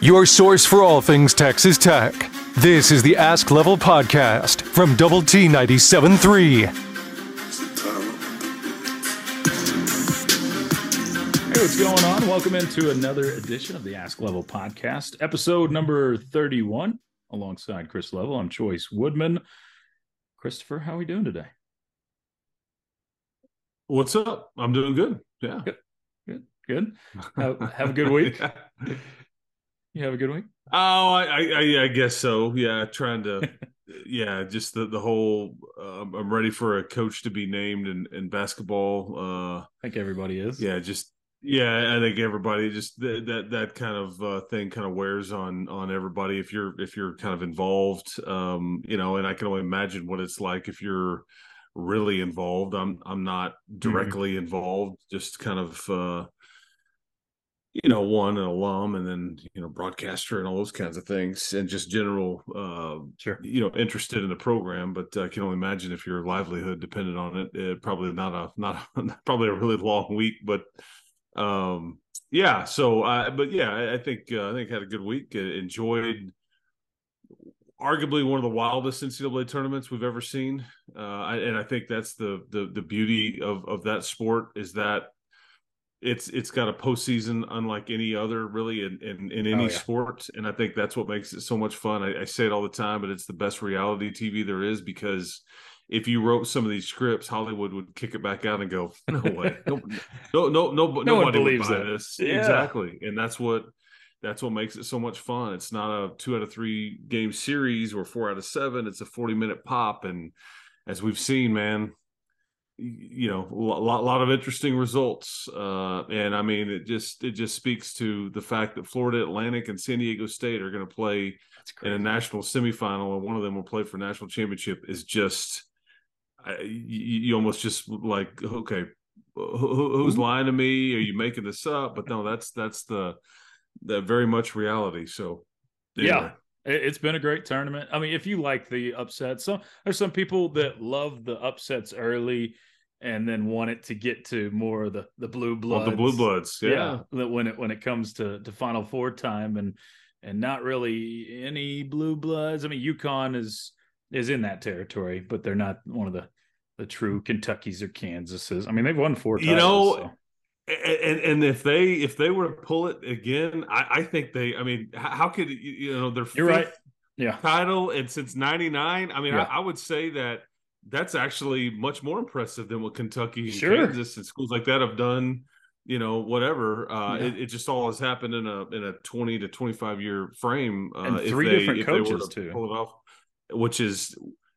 your source for all things Texas Tech. This is the Ask Level Podcast from Double T 97.3. Hey, what's going on? Welcome into another edition of the Ask Level Podcast, episode number 31. Alongside Chris Level, I'm Chois Woodman. Christopher, how are we doing today? What's up? I'm doing good. Yeah. Good. Good. Good. Have, have a good week. You have a good week? Oh, I, I, I guess so. Yeah, trying to, yeah, just the the whole. Uh, I'm ready for a coach to be named in in basketball. Uh, I think everybody is. Yeah, just yeah, I think everybody just that that, that kind of uh, thing kind of wears on on everybody if you're if you're kind of involved. Um, you know, and I can only imagine what it's like if you're really involved. I'm I'm not mm-hmm. directly mm-hmm. involved, just kind of uh you know, one an alum and then you know broadcaster and all those kinds of things, and just general, uh, sure, you know, interested in the program. But I can only imagine if your livelihood depended on it, it probably not a not a, probably a really long week, but um, yeah. So, uh, but yeah, I, I think uh, I think had a good week. enjoyed arguably one of the wildest NCAA tournaments we've ever seen, uh, and I think that's the the the beauty of of that sport is that it's it's got a postseason unlike any other really in in, in oh, any oh, yeah. sport. And i think that's what makes it so much fun. I, I, say it all the time but it's the best reality tv there is because if you wrote some of these scripts hollywood would kick it back out and go no way. No no no, no, no nobody believes buy this. Yeah. exactly. And that's what that's what makes it so much fun. It's not a two out of three game series or four out of seven. It's a 40 minute pop. And as we've seen man you know a lot, lot of interesting results uh, and i mean it just it just speaks to the fact that florida atlantic and san diego state are going to play in a national semifinal and one of them will play for national championship is just you, you, almost just like okay who, who's lying to me? Are you making this up? But no that's that's the that very much reality. So anyway. yeah it's been a great tournament. I mean, if you like the upsets, so there's some people that love the upsets early and then want it to get to more of the the blue bloods. Oh, the blue bloods, yeah. yeah. When it when it comes to to Final Four time, and and not really any blue bloods. I mean, UConn is is in that territory, but they're not one of the the true Kentuckies or Kansases. I mean, they've won four. Titles, you know. So. And and if they if they were to pull it again, I, I think they. I mean, how could you know their you're right, yeah title and since '99. I mean, yeah. I, I would say that that's actually much more impressive than what Kentucky and sure. Kansas and schools like that have done. You know, whatever. Uh, yeah. it, it, just all has happened in a in a twenty to twenty five year frame. Uh, and three they, different coaches to too. Pull it off, which is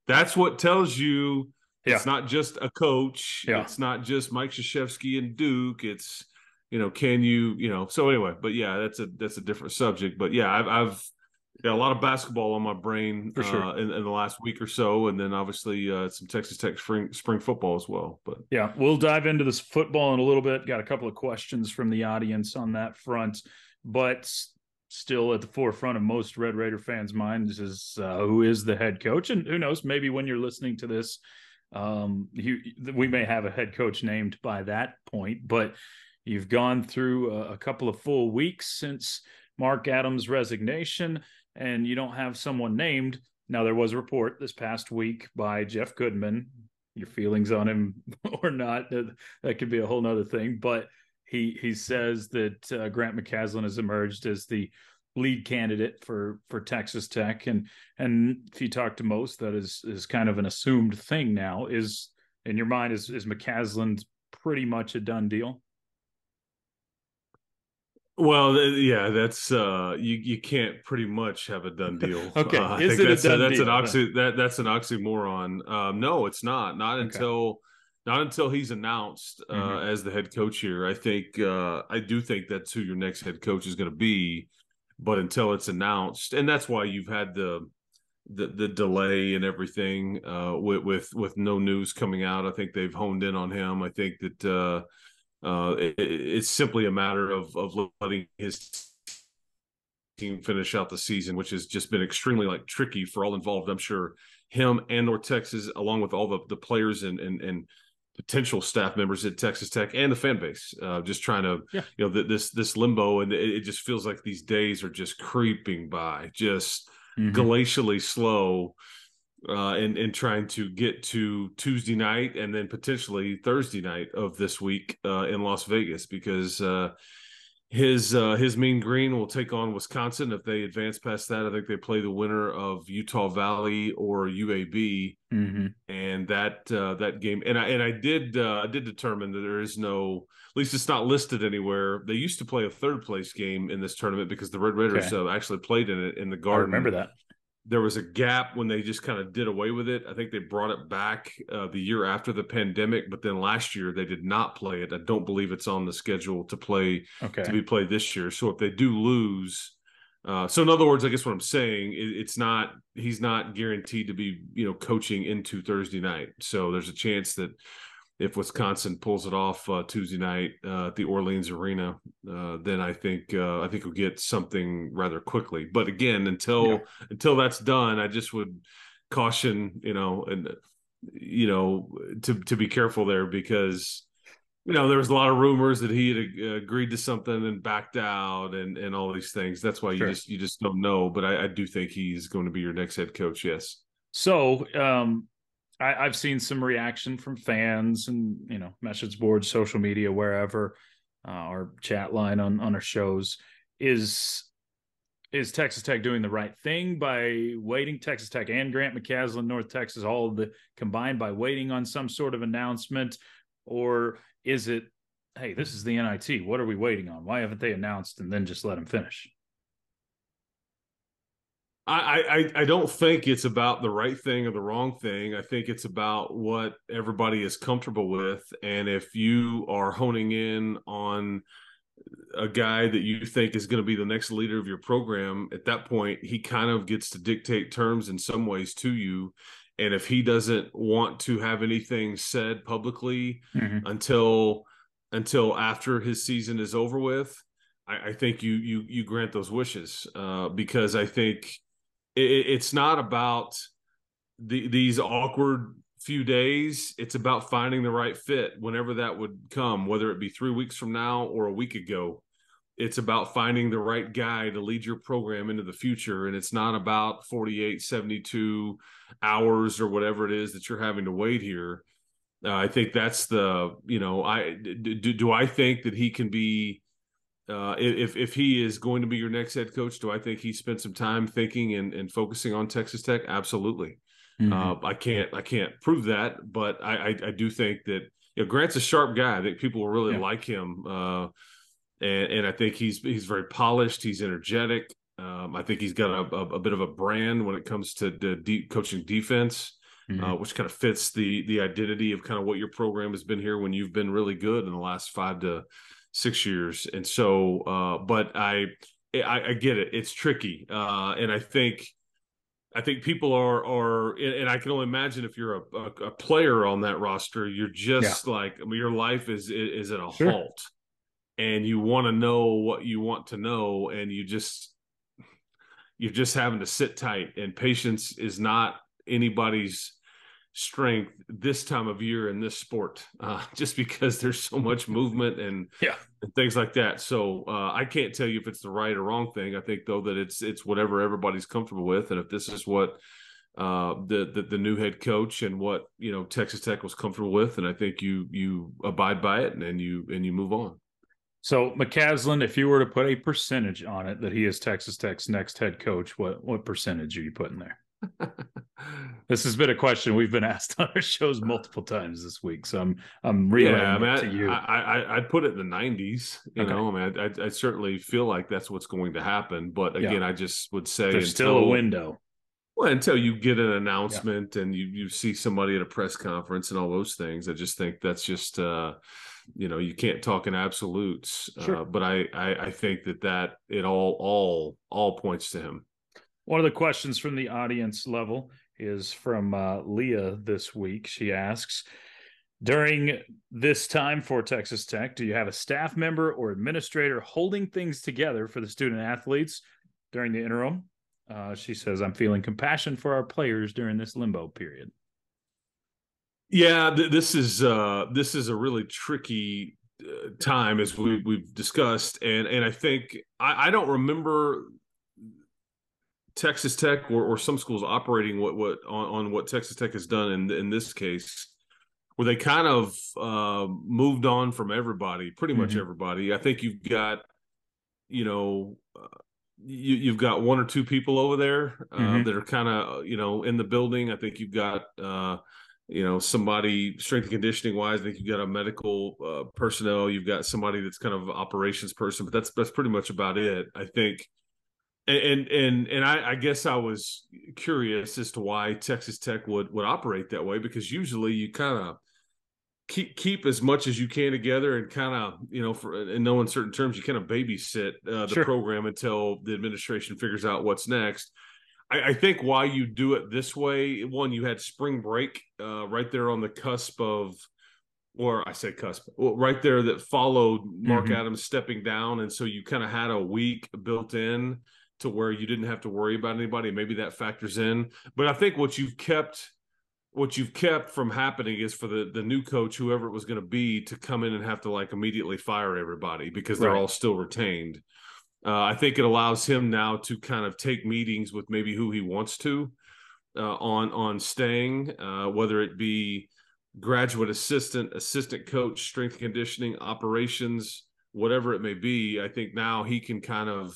that's what tells you yeah. it's not just a coach. Yeah. It's not just Mike Krzyzewski and Duke. It's you know, can you you know? So anyway, but yeah, that's a that's a different subject. But yeah, I've, I've yeah, a lot of basketball on my brain for sure uh, in, in, the last week or so, and then obviously uh, some Texas Tech spring spring football as well. But yeah, we'll dive into this football in a little bit. Got a couple of questions from the audience on that front, but still at the forefront of most Red Raider fans' minds is uh, who is the head coach, and who knows, maybe when you're listening to this, um, you, we may have a head coach named by that point, but. You've gone through a, a couple of full weeks since Mark Adams' resignation and you don't have someone named. Now, there was a report this past week by Jeff Goodman. Your feelings on him or not, that, that could be a whole nother thing. But he he says that uh, Grant McCasland has emerged as the lead candidate for for Texas Tech, and and if you talk to most, that is is kind of an assumed thing now. Is in your mind is is pretty much a done deal? Well, yeah, that's uh, you. You can't pretty much have a done deal. okay, uh, is it that's a done that's deal? an oxy that that's an oxymoron. Um, no, it's not. Not okay. until not until he's announced uh, mm-hmm. as the head coach here. I think uh, I do think that's who your next head coach is going to be, but until it's announced, and that's why you've had the the, the delay and everything uh, with with with no news coming out. I think they've honed in on him. I think that. Uh, it, it's simply a matter of of letting his team finish out the season, which has just been extremely like tricky for all involved. I'm sure him and North Texas, along with all the the players and and and potential staff members at Texas Tech and the fan base, uh, just trying to, yeah. you know, th- this this limbo, and it, it, just feels like these days are just creeping by, just mm-hmm. glacially slow, uh, and and trying to get to Tuesday night and then potentially Thursday night of this week uh, in Las Vegas because uh, his uh, his Mean Green will take on Wisconsin if they advance past that. I think they play the winner of Utah Valley or UAB, mm-hmm. and that uh, that game. And I and I did uh, I did determine that there is no, at least it's not listed anywhere. They used to play a third place game in this tournament because the Red Raiders okay. actually played in it in the Garden. I remember that there was a gap when they just kind of did away with it. I think they brought it back uh, the year after the pandemic, but then last year they did not play it. I don't believe it's on the schedule to play okay. to be played this year. So if they do lose, uh, so in other words, I guess what I'm saying, it, it's not he's not guaranteed to be you know coaching into Thursday night. So there's a chance that if Wisconsin pulls it off uh, Tuesday night uh, at the Orleans Arena, uh, then I think uh, I think we'll get something rather quickly. But again, until yeah. until that's done, I just would caution you know and you know to to be careful there because you know there was a lot of rumors that he had agreed to something and backed out and and all these things. That's why you just you just don't know. But I, I do think he's going to be your next head coach. Yes. So um, I, have seen some reaction from fans and you know message boards, social media, wherever, uh, our chat line on on our shows is is Texas Tech doing the right thing by waiting? Texas Tech and Grant McCasland, North Texas, all of the combined by waiting on some sort of announcement, or is it, hey, this is the NIT? What are we waiting on? Why haven't they announced and then just let them finish? I, I I don't think it's about the right thing or the wrong thing. I think it's about what everybody is comfortable with, and if you are honing in on a guy that you think is going to be the next leader of your program, at that point he kind of gets to dictate terms in some ways to you. And if he doesn't want to have anything said publicly mm-hmm. until until after his season is over with, I, I think you you you grant those wishes uh, because I think it, it's not about the, these awkward few days. It's about finding the right fit whenever that would come, whether it be three weeks from now or a week ago. It's about finding the right guy to lead your program into the future. And it's not about 48, 72 hours or whatever it is that you're having to wait here. Uh, I think that's the, you know, I do, do I think that he can be uh, if if he is going to be your next head coach, do I think he spent some time thinking and, and focusing on Texas Tech? Absolutely. Mm-hmm. Uh, I can't I can't prove that, but I I, I do think that you know, Grant's a sharp guy. I think people will really yeah. like him, uh, and and I think he's he's very polished. He's energetic. Um, I think he's got a, a, a, bit of a brand when it comes to the deep coaching defense. Mm-hmm. Uh, which kind of fits the the identity of kind of what your program has been here when you've been really good in the last five to six years, and so, uh, but I, I, I get it. It's tricky, uh, and I think. I think people are are, and I can only imagine if you're a, a, a player on that roster, you're just yeah. like I mean, your life is is at a sure. halt, and you want to know what you want to know, and you just you're just having to sit tight. And patience is not anybody's strength this time of year in this sport, uh, just because there's so much movement and yeah and things like that. So uh, I can't tell you if it's the right or wrong thing. I think though that it's it's whatever everybody's comfortable with, and if this is what uh, the, the the new head coach and what you know Texas Tech was comfortable with, and I think you you abide by it and, and you and you move on. So McCasland, if you were to put a percentage on it that he is Texas Tech's next head coach, what what percentage are you putting there? this has been a question we've been asked on our shows multiple times this week, so I'm I'm relaying yeah, I mean, to you. I, I would put it in the 90s. You okay. know, I mean, I, I, I, certainly feel like that's what's going to happen. But again, yeah. I just would say there's until, still a window. Well, until you get an announcement yeah. and you you see somebody at a press conference and all those things, I just think that's just. uh you know you can't talk in absolutes sure. uh, but I, I i think that that it all all all points to him one of the questions from the audience level is from uh, Leah this week. She asks, during this time for Texas Tech, do you have a staff member or administrator holding things together for the student athletes during the interim? Uh, she says, I'm feeling compassion for our players during this limbo period. Yeah, th- this is uh, this is a really tricky uh, time as we we've discussed, and and I think I, I don't remember Texas Tech or, or some schools operating what what on, on what Texas Tech has done in in this case, where they kind of uh, moved on from everybody, pretty much mm-hmm. everybody. I think you've got, you know, uh, you, you've got one or two people over there uh, mm-hmm. that are kind of you know in the building. I think you've got uh, you know somebody strength and conditioning wise. I think you've got a medical uh, personnel. You've got somebody that's kind of operations person, but that's that's pretty much about it. I think and and and I, I, guess I was curious as to why Texas Tech would would operate that way because usually you kind of keep keep as much as you can together and kind of you know for in no uncertain terms you kind of babysit uh, the sure. program until the administration figures out what's next. I, I, think why you do it this way, one you had spring break uh, right there on the cusp of or I say cusp, well, right there that followed Mark mm-hmm. Adams stepping down, and so you kind of had a week built in to where you didn't have to worry about anybody. Maybe that factors in. But I think what you've kept what you've kept from happening is for the the new coach, whoever it was going to be, to come in and have to like immediately fire everybody because they're right. all still retained. Uh, I think it allows him now to kind of take meetings with maybe who he wants to uh, on on staying, uh, whether it be graduate assistant, assistant coach, strength conditioning, operations, whatever it may be. I think now he can kind of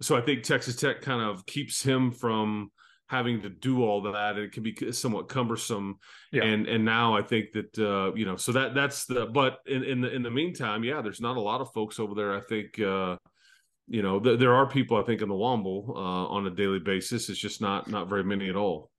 so I think Texas Tech kind of keeps him from having to do all that. And it can be somewhat cumbersome. Yeah. and and now i think that uh you know so that that's the but in in the in the meantime yeah there's not a lot of folks over there. I think uh you know th- there are people i think in the womble uh on a daily basis. It's just not not very many at all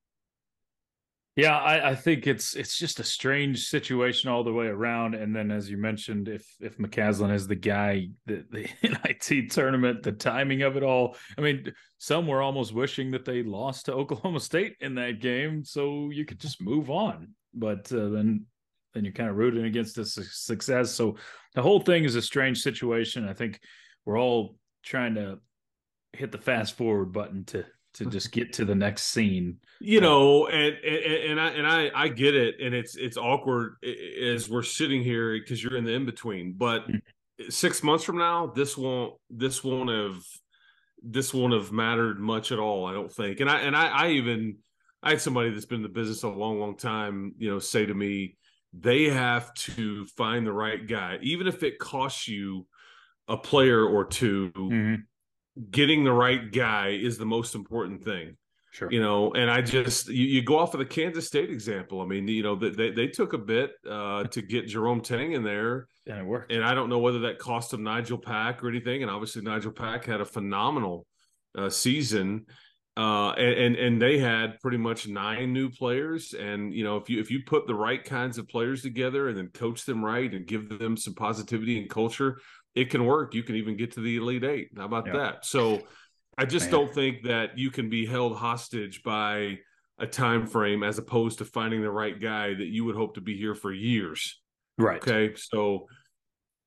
yeah, I, I, think it's it's just a strange situation all the way around. And then, as you mentioned, if if McCasland is the guy, the, the NIT tournament, the timing of it all. I mean, some were almost wishing that they lost to Oklahoma State in that game, so you could just move on. But uh, then then you're kind of rooting against the success. So the whole thing is a strange situation. I think we're all trying to hit the fast forward button to to just get to the next scene. You know, and and, and I and I I get it, and it's it's awkward as we're sitting here because you're in the in between. But mm-hmm. six months from now, this won't this won't have this won't have mattered much at all. I don't think. And I and I, I even I had somebody that's been in the business a long, long time. You know, say to me, they have to find the right guy, even if it costs you a player or 2 mm-hmm getting the right guy is the most important thing. Sure. You know, and I just you, you, go off of the Kansas State example. I mean, you know, they they took a bit uh, to get Jerome Tang in there, and it worked. And I don't know whether that cost them Nigel Pack or anything. And obviously, Nigel Pack had a phenomenal uh, season, uh, and, and and they had pretty much nine new players. And you know, if you if you put the right kinds of players together and then coach them right and give them some positivity and culture, it can work. You can even get to the Elite Eight. How about that? So I just Man. don't think that you can be held hostage by a time frame as opposed to finding the right guy that you would hope to be here for years. Right. Okay. So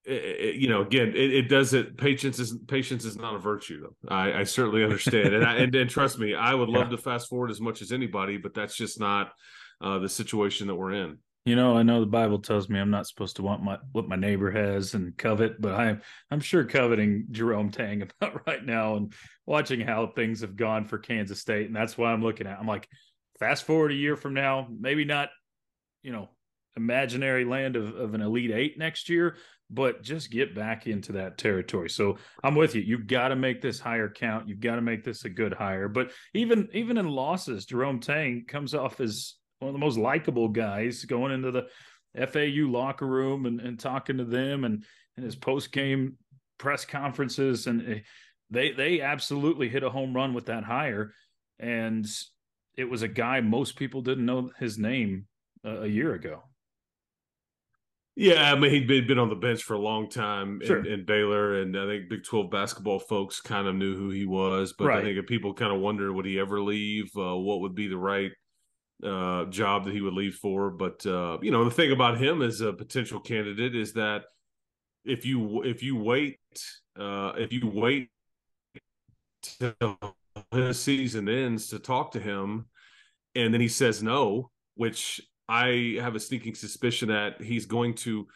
it, you know, again, it, it, doesn't. Patience is patience is not a virtue. I, I certainly understand, and, I, and, and trust me, I would love yeah. to fast forward as much as anybody, but that's just not uh, the situation that we're in. You know, I know the Bible tells me I'm not supposed to want my what my neighbor has and covet, but I'm I'm sure coveting Jerome Tang about right now and watching how things have gone for Kansas State, and that's why I'm looking at. I'm like, fast forward a year from now, maybe not, you know, imaginary land of, of an elite eight next year, but just get back into that territory. So I'm with you. You've got to make this higher count. You've got to make this a good hire. But even even in losses, Jerome Tang comes off as one of the most likable guys going into the FAU locker room and, and talking to them and, and his post game press conferences. And eh, they, they absolutely hit a home run with that hire. And it was a guy most people didn't know his name a, a year ago. Yeah, I mean he'd been, been on the bench for a long time sure. in, in, Baylor, and I think Big Twelve basketball folks kind of knew who he was. But right. I think if people kind of wondered would he ever leave, uh, what would be the right uh, job that he would leave for. But uh, you know, the thing about him as a potential candidate is that if you if you wait uh, if you wait till his season ends to talk to him, and then he says no, which I have a sneaking suspicion that he's going to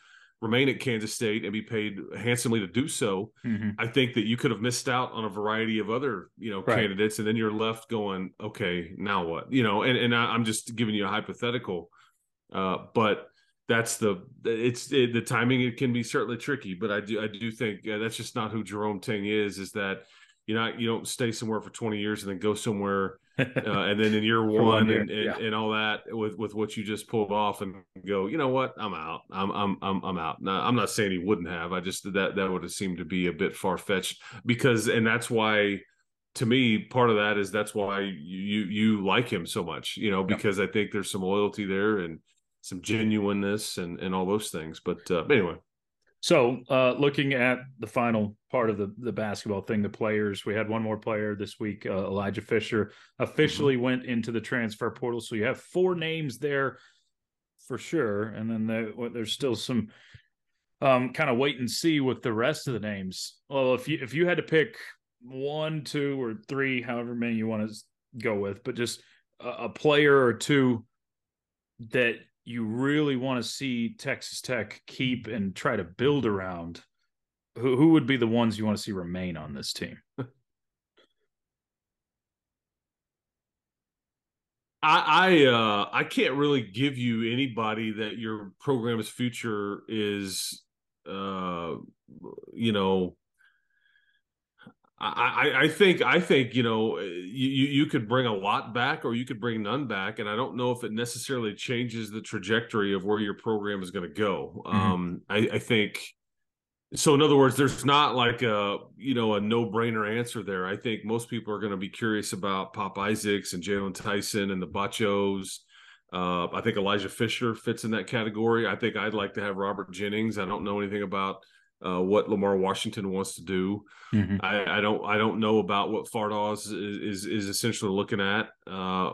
remain at Kansas State and be paid handsomely to do so. Mm-hmm. I think that you could have missed out on a variety of other, you know, right. candidates, and then you're left going, okay, now what? You know, and and I, am just giving you a hypothetical, uh, but that's the it's it, the timing. It can be certainly tricky, but I do I do think uh, that's just not who Jerome Tang is. Is that you know you don't stay somewhere for 20 years and then go somewhere uh, and then in year one, one year, and, and, yeah. and, all that with with what you just pulled off and go you know what? I'm out. I'm i'm i'm, I'm out. Now, i'm not saying he wouldn't have. I just that that would have seemed to be a bit far-fetched because and that's why to me part of that is that's why you you like him so much you know because yeah. i think there's some loyalty there and some genuineness and and all those things. But uh, anyway so, uh, looking at the final part of the, the basketball thing, the players, we had one more player this week, uh, Elijah Fisher, officially mm-hmm. went into the transfer portal. So, you have four names there for sure. And then the, there's still some um, kind of wait and see with the rest of the names. Well, if you if you had to pick one, two, or three, however many you want to go with, but just a, a player or two that you really want to see Texas Tech keep and try to build around, who, who would be the ones you want to see remain on this team? I I, uh, I can't really give you anybody that your program's future is, uh, you know, I, I think I think you know you you could bring a lot back or you could bring none back, and I don't know if it necessarily changes the trajectory of where your program is going to go. Mm-hmm. Um, I, I think so. In other words, there's not like a you know a no brainer answer there. I think most people are going to be curious about Pop Isaacs and Jaylon Tyson and the Batchos. Uh, I think Elijah Fisher fits in that category. I think I'd like to have Robert Jennings. I don't know anything about uh, what Lamar Washington wants to do. Mm-hmm. I, I, don't I don't know about what Fardaws is, is, is essentially looking at. Uh,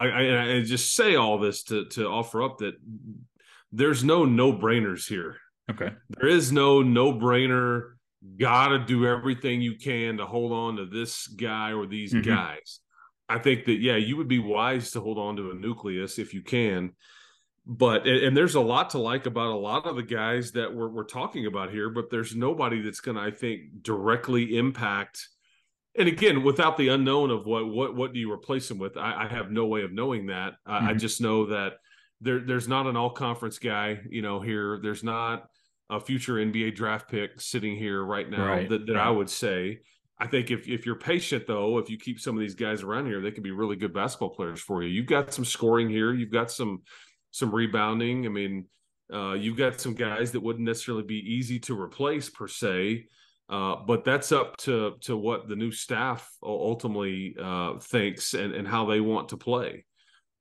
I, I, just say all this to to offer up that there's no no brainers here. Okay, there is no no brainer. Got to do everything you can to hold on to this guy or these mm-hmm. guys. I think that yeah, you would be wise to hold on to a nucleus if you can but and there's a lot to like about a lot of the guys that we're, we're talking about here but there's nobody that's going to i think directly impact and again without the unknown of what what what do you replace them with i, I have no way of knowing that mm-hmm. I, I, mm-hmm. just know that there there's not an all conference guy you know here there's not a future nba draft pick sitting here right now right. that, that right. i would say I think if, if you're patient though, if you keep some of these guys around here, they can be really good basketball players for you. You've got some scoring here. You've got some some rebounding. I mean, uh, you've got some guys that wouldn't necessarily be easy to replace per se, uh, but that's up to to what the new staff ultimately uh, thinks and and how they want to play.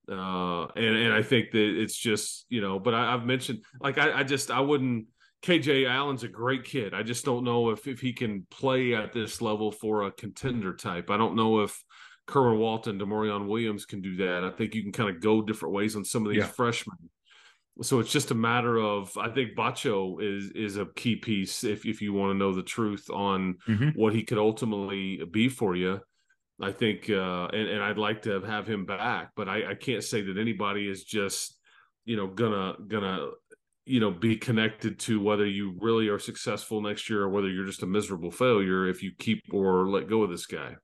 Uh, and and I think that it's just you know, but I, have mentioned like I, I just I wouldn't. KJ Allen's a great kid. I just don't know if if he can play at this level for a contender type. I don't know if Kerwin Walton, D'Maurian Williams can do that. I think you can kind of go different ways on some of these yeah. freshmen. So it's just a matter of I think Batcho is is a key piece if if you want to know the truth on mm-hmm. what he could ultimately be for you. I think uh and, and I'd like to have him back, but I, I can't say that anybody is just, you know, gonna gonna you know be connected to whether you really are successful next year or whether you're just a miserable failure if you keep or let go of this guy.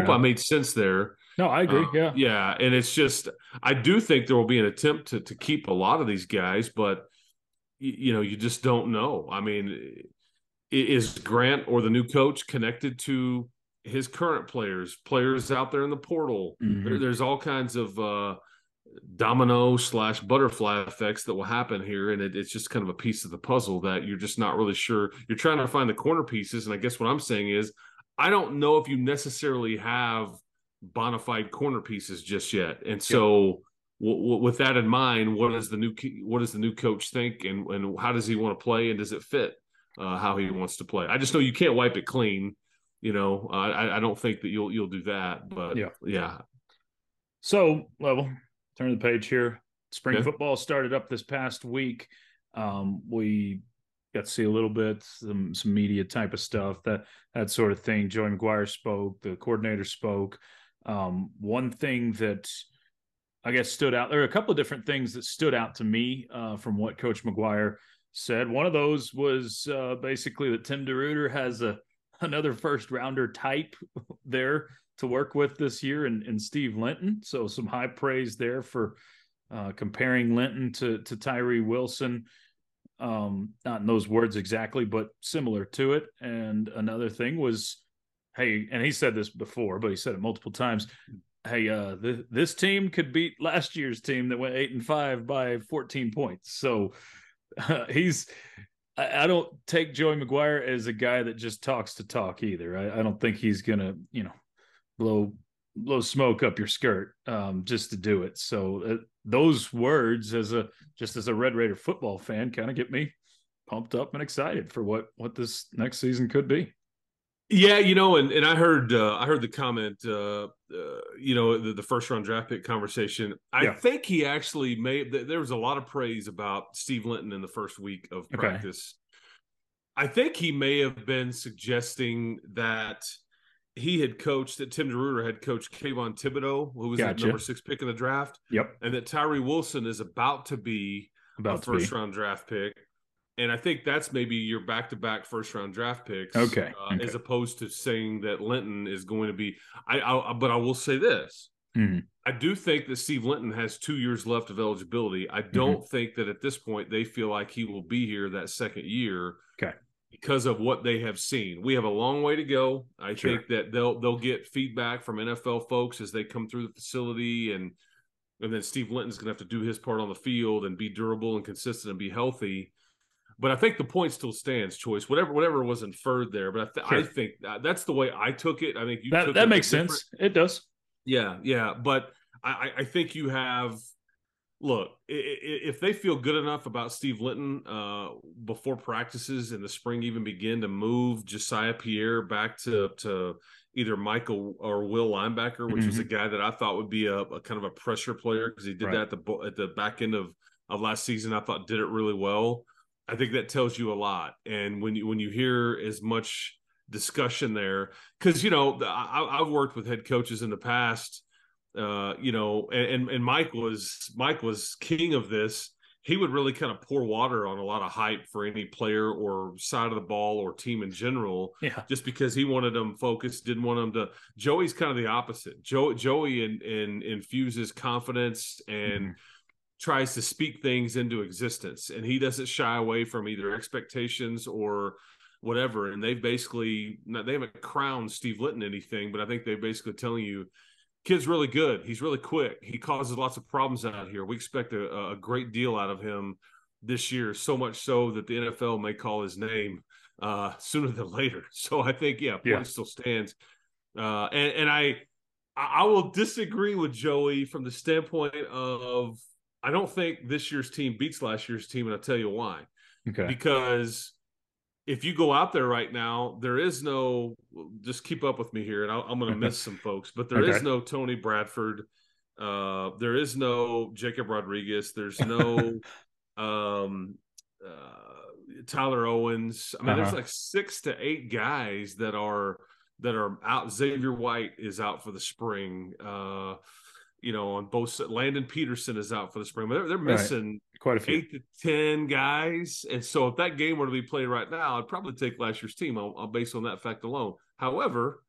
Hope I made sense there. No, I agree. Uh, yeah, yeah, and it's just I do think there will be an attempt to to keep a lot of these guys, but you know you just don't know. I mean, is Grant or the new coach connected to his current players, players out there in the portal? Mm-hmm. There, there's all kinds of uh, domino slash butterfly effects that will happen here, and it, it's just kind of a piece of the puzzle that you're just not really sure. You're trying to find the corner pieces, and I guess what I'm saying is I don't know if you necessarily have bona fide corner pieces just yet. And so, w- w- with that in mind, what does the new what does the new coach think, and and how does he want to play, and does it fit uh, how he wants to play? I just know you can't wipe it clean. You know, I, I don't think that you'll you'll do that, but yeah, yeah. So level, turn the page here. Spring football started up this past week. Um, we got to see a little bit some some media type of stuff that that sort of thing. Joey McGuire spoke, the coordinator spoke. Um, one thing that I guess stood out. There are a couple of different things that stood out to me uh, from what Coach McGuire said. One of those was uh, basically that Tim DeRuyter has a another first rounder type there to work with this year, and, and Steve Linton. So some high praise there for uh, comparing Linton to to Tyree Wilson. Um, not in those words exactly, but similar to it. And another thing was, hey, and he said this before, but he said it multiple times. Hey, uh, th- this team could beat last year's team that went eight and five by 14 points. So uh, he's I, don't take Joey McGuire as a guy that just talks to talk either. I, I don't think he's gonna, you know, blow blow smoke up your skirt um, just to do it. So uh, those words, as a just as a Red Raider football fan, kind of get me pumped up and excited for what what this next season could be. Yeah, you know, and, and I heard uh, I heard the comment, uh, uh, you know, the, the, first round draft pick conversation. I yeah. think he actually made. There was a lot of praise about Steve Linton in the first week of practice. Okay. I think he may have been suggesting that he had coached that Tim DeRuyter had coached Kayvon Thibodeaux, who was gotcha. the number six pick in the draft. Yep, and that Tyree Wilson is about to be about a first be. round draft pick and I think that's maybe your back-to-back first-round draft picks. Okay. Uh, okay. As opposed to saying that Linton is going to be. I, I but I will say this: mm-hmm. I do think that Steve Linton has two years left of eligibility. I don't mm-hmm. think that at this point they feel like he will be here that second year. Okay. Because of what they have seen, we have a long way to go. I sure. think that they'll they'll get feedback from NFL folks as they come through the facility, and and then Steve Linton's going to have to do his part on the field and be durable and consistent and be healthy but I think the point still stands. Chois, whatever, whatever was inferred there. But I, th- sure. I think that, that's the way I took it. I think you that, that makes sense. It does. Yeah, yeah. But I, I think you have. Look, if they feel good enough about Steve Linton uh, before practices in the spring even begin to move Josiah Pierre back to to either Michael or Will linebacker, which mm-hmm. was a guy that I thought would be a, a kind of a pressure player because he did right. that at the at the back end of of last season. I thought did it really well. I think that tells you a lot. And when you when you hear as much discussion there, because you know I, have worked with head coaches in the past, uh, you know, and and Mike was Mike was king of this. He would really kind of pour water on a lot of hype for any player or side of the ball or team in general, yeah. just because he wanted them focused, didn't want them to. Joey's kind of the opposite. Joe, Joey in, in, infuses confidence and. Mm-hmm tries to speak things into existence and he doesn't shy away from either expectations or whatever and they've basically they haven't crowned steve linton anything but i think they're basically telling you kid's really good he's really quick he causes lots of problems out here we expect a, a great deal out of him this year so much so that the nfl may call his name uh, sooner than later so i think yeah point yeah. still stands uh, and, and i I will disagree with Joey from the standpoint of I don't think this year's team beats last year's team, and I'll tell you why. Okay. Because if you go out there right now, there is no. Just keep up with me here, and i am going to miss some folks, but there okay. is no Tony Bradford. Uh, there is no Jacob Rodriguez. There's no um, uh, Tyler Owens. I mean, uh-huh. there's like six to eight guys that are that are out. Xavier White is out for the spring. Uh, you know, on both Landon Peterson is out for the spring, but they're, they're missing right. quite a few, eight to ten guys. And so, if that game were to be played right now, I'd probably take last year's team. I'll, I'll base on that fact alone. However,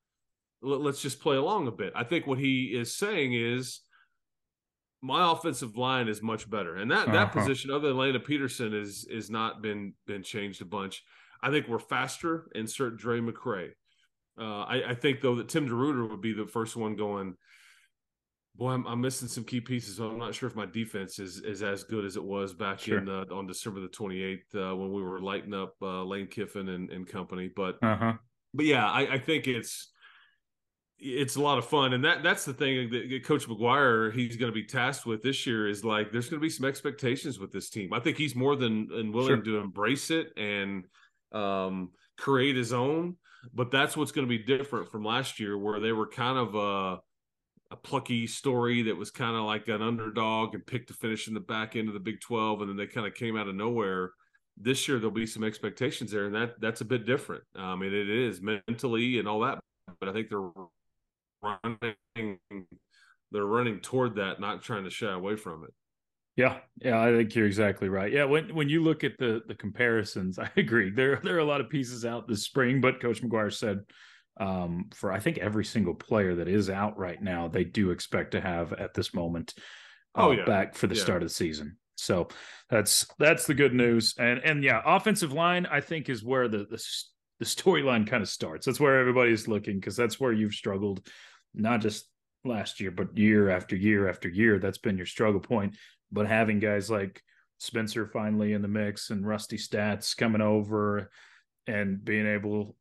let, us just play along a bit. I think what he is saying is my offensive line is much better, and that uh-huh. that position, other than Landon Peterson, is is not been been changed a bunch. I think we're faster. Insert Drae McCray. Uh, I, I, think though that Tim DeRuyter would be the first one going boy, I'm, I'm, missing some key pieces. I'm not sure if my defense is is as good as it was back sure. in uh, on December the 28th uh, when we were lighting up uh, Lane Kiffin and, and company. But uh-huh. but yeah, I, I, think it's it's a lot of fun, and that that's the thing that Coach McGuire he's going to be tasked with this year is like there's going to be some expectations with this team. I think he's more than, than willing sure. to embrace it and um, create his own. But that's what's going to be different from last year, where they were kind of uh a plucky story that was kind of like an underdog and picked to finish in the back end of the Big 12 and then they kind of came out of nowhere. This year there'll be some expectations there and that that's a bit different. Um, I mean it is mentally and all that, but I think they're running they're running toward that, not trying to shy away from it. Yeah, yeah, I think you're exactly right. Yeah, when when you look at the the comparisons, I agree. There there are a lot of pieces out this spring, but Coach McGuire said um, for I think every single player that is out right now, they do expect to have at this moment uh, oh, yeah. back for the yeah. start of the season. So that's that's the good news. And and yeah, offensive line I think is where the the, the storyline kind of starts. That's where everybody's looking because that's where you've struggled, not just last year, but year after year after year. That's been your struggle point but having guys like Spencer finally in the mix and Rusty Staats coming over and being able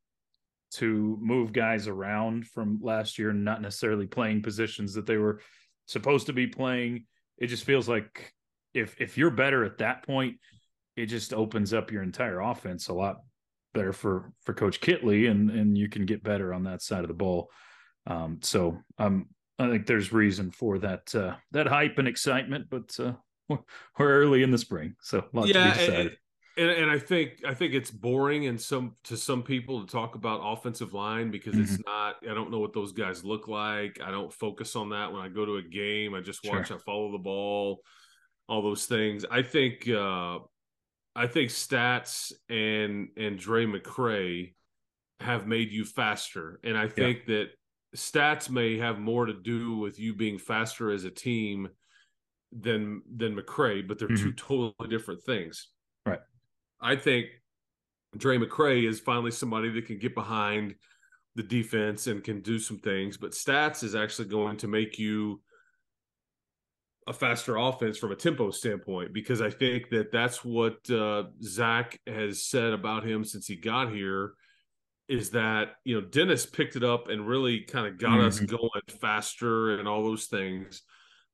to move guys around from last year, not necessarily playing positions that they were supposed to be playing. It just feels like if if you're better at that point, it just opens up your entire offense a lot better for for Coach Kittley, and and you can get better on that side of the ball. Um, so um, I think there's reason for that uh, that hype and excitement, but uh, we're early in the spring, so yeah, and, and, and, I think I think it's boring and some to some people to talk about offensive line because mm-hmm. it's not. I don't know what those guys look like. I don't focus on that when I go to a game. I just watch. Sure. I follow the ball, all those things. I think uh, I think Staats and and Drae McCray have made you faster, and I think yeah. that Staats may have more to do with you being faster as a team than than McCray, but they're mm-hmm. two totally different things. Right. I think Drae McCray is finally somebody that can get behind the defense and can do some things, but Staats is actually going to make you a faster offense from a tempo standpoint because I think that that's what uh, Zach has said about him since he got here is that you know Dennis picked it up and really kind of got mm-hmm. us going faster and all those things.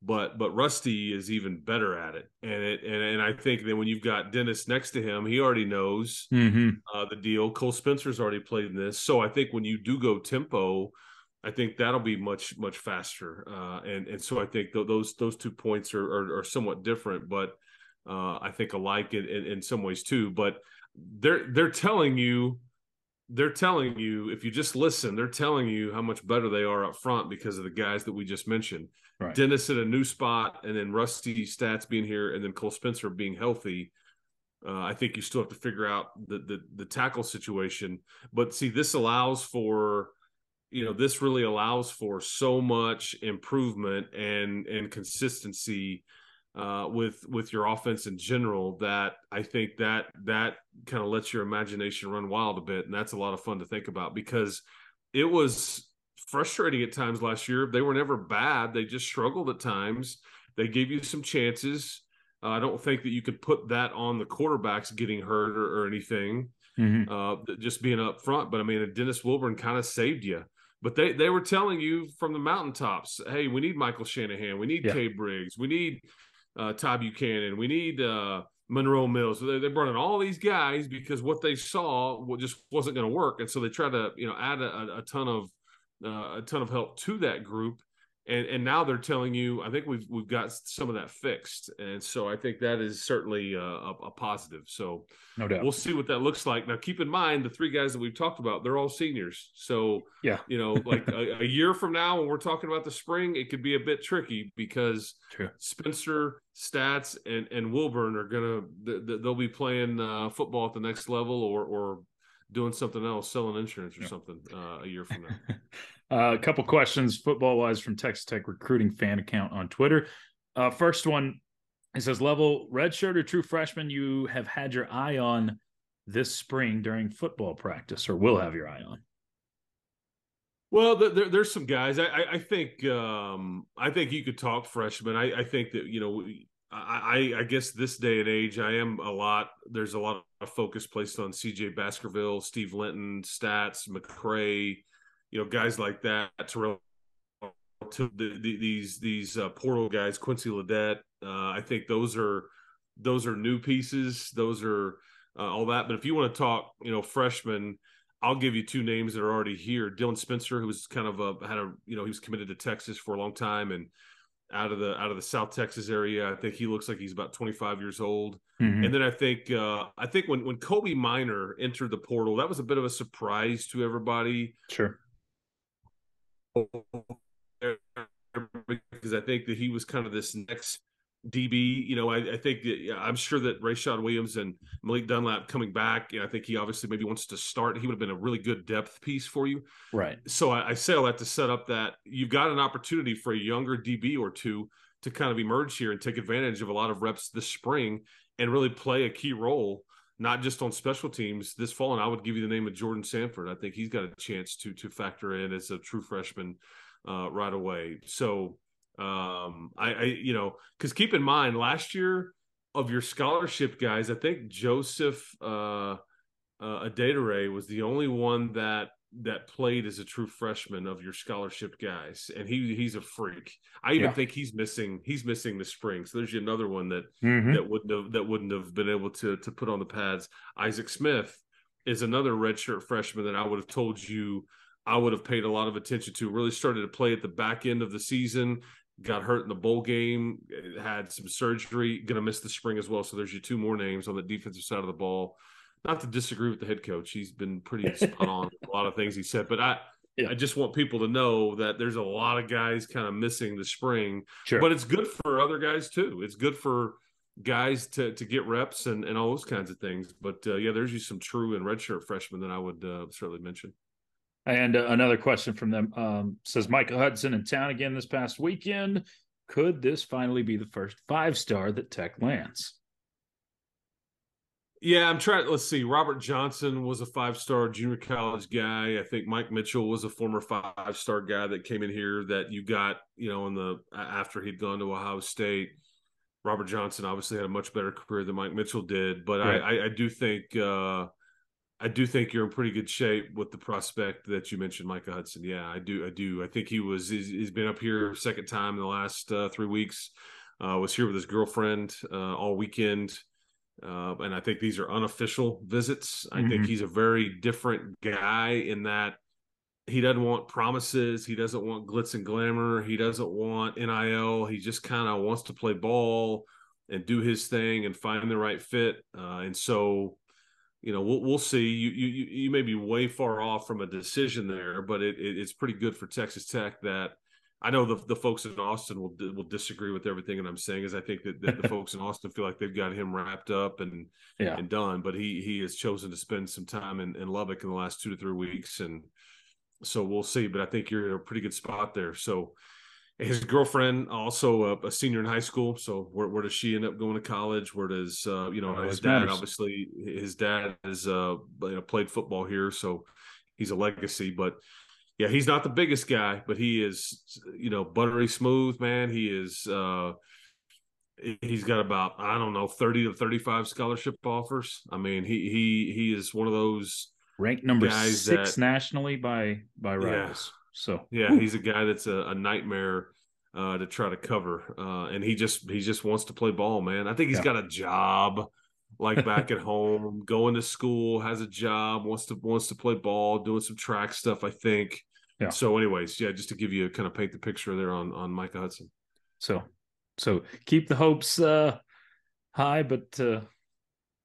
But but Rusty is even better at it, and it and, and I think that when you've got Dennis next to him, he already knows mm-hmm. uh, the deal. Cole Spencer's already played in this, so I think when you do go tempo, I think that'll be much much faster. Uh, and and so I think th- those those two points are, are, are somewhat different, but uh, I think alike in, in, in some ways too. But they're they're telling you they're telling you if you just listen they're telling you how much better they are up front because of the guys that we just mentioned. Right. dennis at a new spot and then rusty Staats being here and then cole spencer being healthy. Uh, i think you still have to figure out the, the the tackle situation. But see this allows for you know this really allows for so much improvement and and consistency uh, with with your offense in general that I think that that kind of lets your imagination run wild a bit, and that's a lot of fun to think about because it was frustrating at times last year. They were never bad; they just struggled at times. They gave you some chances. Uh, I don't think that you could put that on the quarterbacks getting hurt or, or anything, mm-hmm. uh, just being up front. But I mean, Dennis Wilburn kind of saved you. But they, they were telling you from the mountaintops, hey, we need Michael Shanahan, we need yeah. K Briggs, we need uh, Ty Buchanan. We need uh, Monroe Mills. So they, they brought in all these guys because what they saw just wasn't going to work, and so they tried to you know add a, a ton of uh, a ton of help to that group and and now they're telling you i think we've we've got some of that fixed. And so i think that is certainly a, a, positive. So no doubt. we'll see what that looks like. Now keep in mind the three guys that we've talked about they're all seniors. So yeah. you know like a, a, year from now when we're talking about the spring it could be a bit tricky because True. spencer Staats and and wilburn are gonna they'll be playing uh, football at the next level or or doing something else selling insurance or yeah. something uh, a year from now Uh, a couple questions football wise from Texas Tech recruiting fan account on Twitter. Uh, first one, it says, "Level redshirt or true freshman you have had your eye on this spring during football practice, or will have your eye on." Well, there, there's some guys. I, I, think um, I think you could talk freshman. I, I think that you know I, I, guess this day and age, I am a lot. There's a lot of focus placed on C.J. Baskerville, Steve Linton, Staats, McCray, you know, guys like that, Terrell, to the, the, these these uh, portal guys, Quincy Ledet. Uh, I think those are those are new pieces. Those are uh, all that. But if you want to talk, you know, freshmen, I'll give you two names that are already here. Dylan Spencer, who was kind of a had a you know he was committed to Texas for a long time and out of the out of the South Texas area. I think he looks like he's about 25 years old. Mm-hmm. And then I think uh, I think when when Kobe Minor entered the portal, that was a bit of a surprise to everybody. Sure because I think that he was kind of this next DB. You know, I, I think that, yeah, I'm sure that Rayshad Williams and Malik Dunlap coming back. You know, I think he obviously maybe wants to start. He would have been a really good depth piece for you. Right. So I, I say all that to set up that you've got an opportunity for a younger DB or two to kind of emerge here and take advantage of a lot of reps this spring and really play a key role not just on special teams this fall. And I would give you the name of Jordan Sanford. I think he's got a chance to to factor in as a true freshman uh, right away. So um, I, I you know because keep in mind last year of your scholarship guys, I think Joseph uh, uh, Adedire was the only one that that played as a true freshman of your scholarship guys, and he he's a freak. I even yeah. think he's missing he's missing the spring. So there's another one that mm-hmm. that wouldn't have that wouldn't have been able to to put on the pads. Isaac Smith is another redshirt freshman that I would have told you I would have paid a lot of attention to. Really started to play at the back end of the season. Got hurt in the bowl game, had some surgery, going to miss the spring as well. So there's your two more names on the defensive side of the ball not to disagree with the head coach. He's been pretty spot on a lot of things he said, but I yeah. I just want people to know that there's a lot of guys kind of missing the spring. Sure. But it's good for other guys too. It's good for guys to to get reps and, and all those kinds of things. But uh, yeah, there's just some true and redshirt freshmen that I would uh, certainly mention. And uh, another question from them um, says Micah Hudson in town again this past weekend. Could this finally be the first five star that Tech lands? Yeah, I'm trying. Let's see. Robert Johnson was a five star junior college guy. I think Mike Mitchell was a former five star guy that came in here that you got, you know, in the after he'd gone to Ohio State. Robert Johnson obviously had a much better career than Mike Mitchell did, but right. I, I, do think uh, I do think you're in pretty good shape with the prospect that you mentioned, Micah Hudson. Yeah, I do. I do. I think he was. he's, he's been up here second time in the last uh, three weeks. Uh, was here with his girlfriend uh, all weekend. Uh, and I think these are unofficial visits. I mm-hmm. think he's a very different guy in that he doesn't want promises. He doesn't want glitz and glamour. He doesn't want NIL. He just kind of wants to play ball and do his thing and find the right fit. Uh, and so, you know, we'll, we'll see. You, you you may be way far off from a decision there, but it, it, it's pretty good for Texas Tech that I know the the folks in Austin will will disagree with everything that I'm saying. Is I think that, that the folks in Austin feel like they've got him wrapped up and yeah. and done, but he he has chosen to spend some time in, in Lubbock in the last two to three weeks, and so we'll see. But I think you're in a pretty good spot there. So his girlfriend also a, a senior in high school. So where, where, does she end up going to college? Where does uh, you know his dad matters. obviously his dad has uh, you know, played football here, so he's a legacy, but yeah, he's not the biggest guy, but he is, you know, buttery smooth, man. He is, uh, he's got about, I don't know, 30 to 35 scholarship offers. I mean, he, he, he is one of those ranked number six that, nationally by, by rivals. Yeah. So, yeah, he's a guy that's a, a nightmare uh, to try to cover. Uh, and he just, he just wants to play ball, man. I think he's yeah. got a job like back at home, going to school, has a job, wants to wants to play ball, doing some track stuff. I think. Yeah. So, anyways, yeah, just to give you a kind of paint the picture there on on Micah Hudson. So, so keep the hopes uh high, but uh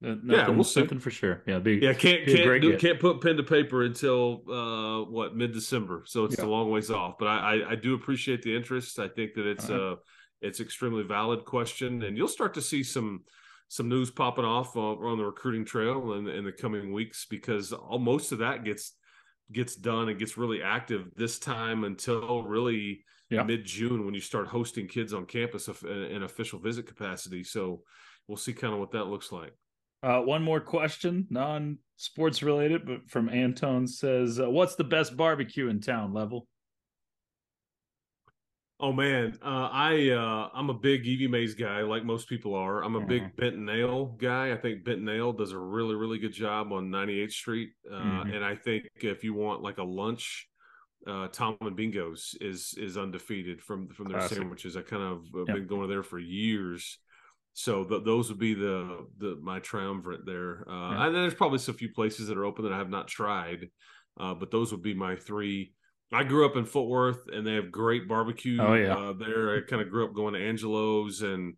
Nothing, yeah, we'll see. Something for sure. Yeah, be, yeah. Can't can't do, can't put pen to paper until uh what mid December, so it's yeah. a long ways off. But I, I, I do appreciate the interest. I think that it's right. uh it's extremely valid question, and you'll start to see some some news popping off on the recruiting trail in, in the coming weeks because all, most of that gets gets done and gets really active this time until really yeah. mid June when you start hosting kids on campus in official visit capacity. So we'll see kind of what that looks like. Uh, one more question, non sports related, but from Anton says, uh, "What's the best barbecue in town?" Level. Oh man, uh, I uh, I'm a big Evie Mae's guy, like most people are. I'm a mm-hmm. big Ale guy. I think Bent Ale does a really really good job on 98th Street, uh, mm-hmm. and I think if you want like a lunch, uh, Tom and Bingo's is is undefeated from from their Classic. sandwiches. I kind of uh, yep. been going there for years, so th- those would be the the my triumvirate there. Uh, yeah. And there's probably some few places that are open that I have not tried, uh, but those would be my three I grew up in Fort Worth, and they have great barbecue. Oh yeah, uh, there. I kind of grew up going to Angelo's and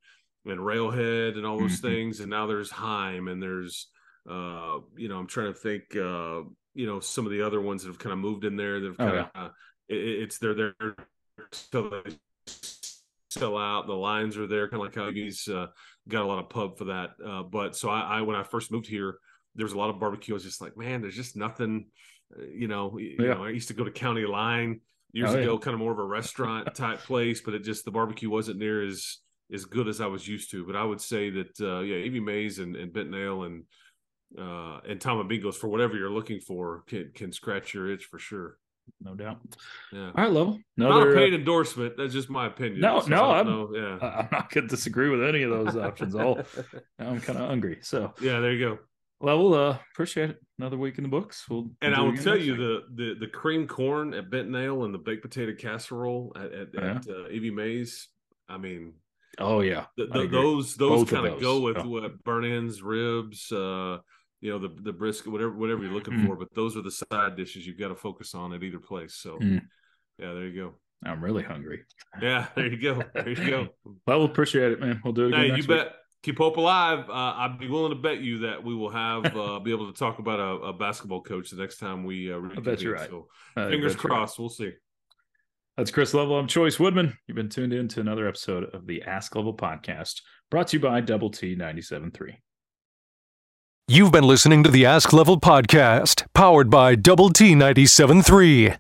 and Railhead and all those mm-hmm. things, and now there's Heim and there's uh, you know I'm trying to think uh, you know some of the other ones that have kind of moved in there. They've kind of oh, yeah. uh, it, it's they're there so they sell out. The lines are there, kind of like how he's uh, got a lot of pub for that. Uh, but so I, I, when I first moved here, there was a lot of barbecue. I was just like, man, there's just nothing. Uh, You know, you Yeah. know, I used to go to County Line years Oh, yeah. ago, kind of more of a restaurant type place, but it just the barbecue wasn't near as as good as I was used to. But I would say that uh, yeah, Evie Mae's and, and Benton Ale and uh, and Tom and Bingo's for whatever you're looking for can can scratch your itch for sure. No doubt. Yeah. All right, level. Not a Another. paid endorsement. That's just my opinion. No, So no, I'm- know. yeah. uh, I'm not going to disagree with any of those options. All I'm kind of hungry. So, yeah, there you go. Level. Uh, appreciate it. Another week in the books. We'll And we'll I will tell you the, the the cream corn at Benton Ale and the baked potato casserole at at, Yeah. at uh, Evie Mae's. I mean, Oh yeah, th- I th- agree. those those kind of go with Oh. what burnt ends, ribs, uh, you know, the the brisket, whatever whatever you're looking Mm. for. But those are the side dishes you've got to focus on at either place. So, Mm. yeah, there you go. I'm really hungry. Yeah, there you go. There you go. Well, we'll appreciate it, man. We'll do it again Hey, you week. bet. Keep hope alive. Uh, I'd be willing to bet you that we will have uh, be able to talk about a, a basketball coach the next time we. Uh, I bet you're right. So fingers bet you're right. crossed. We'll see. That's Chris Level. I'm Chois Woodman. You've been tuned in to another episode of the Ask Level podcast, brought to you by Double T 97.3. You've been listening to the Ask Level podcast, powered by Double T 97.3.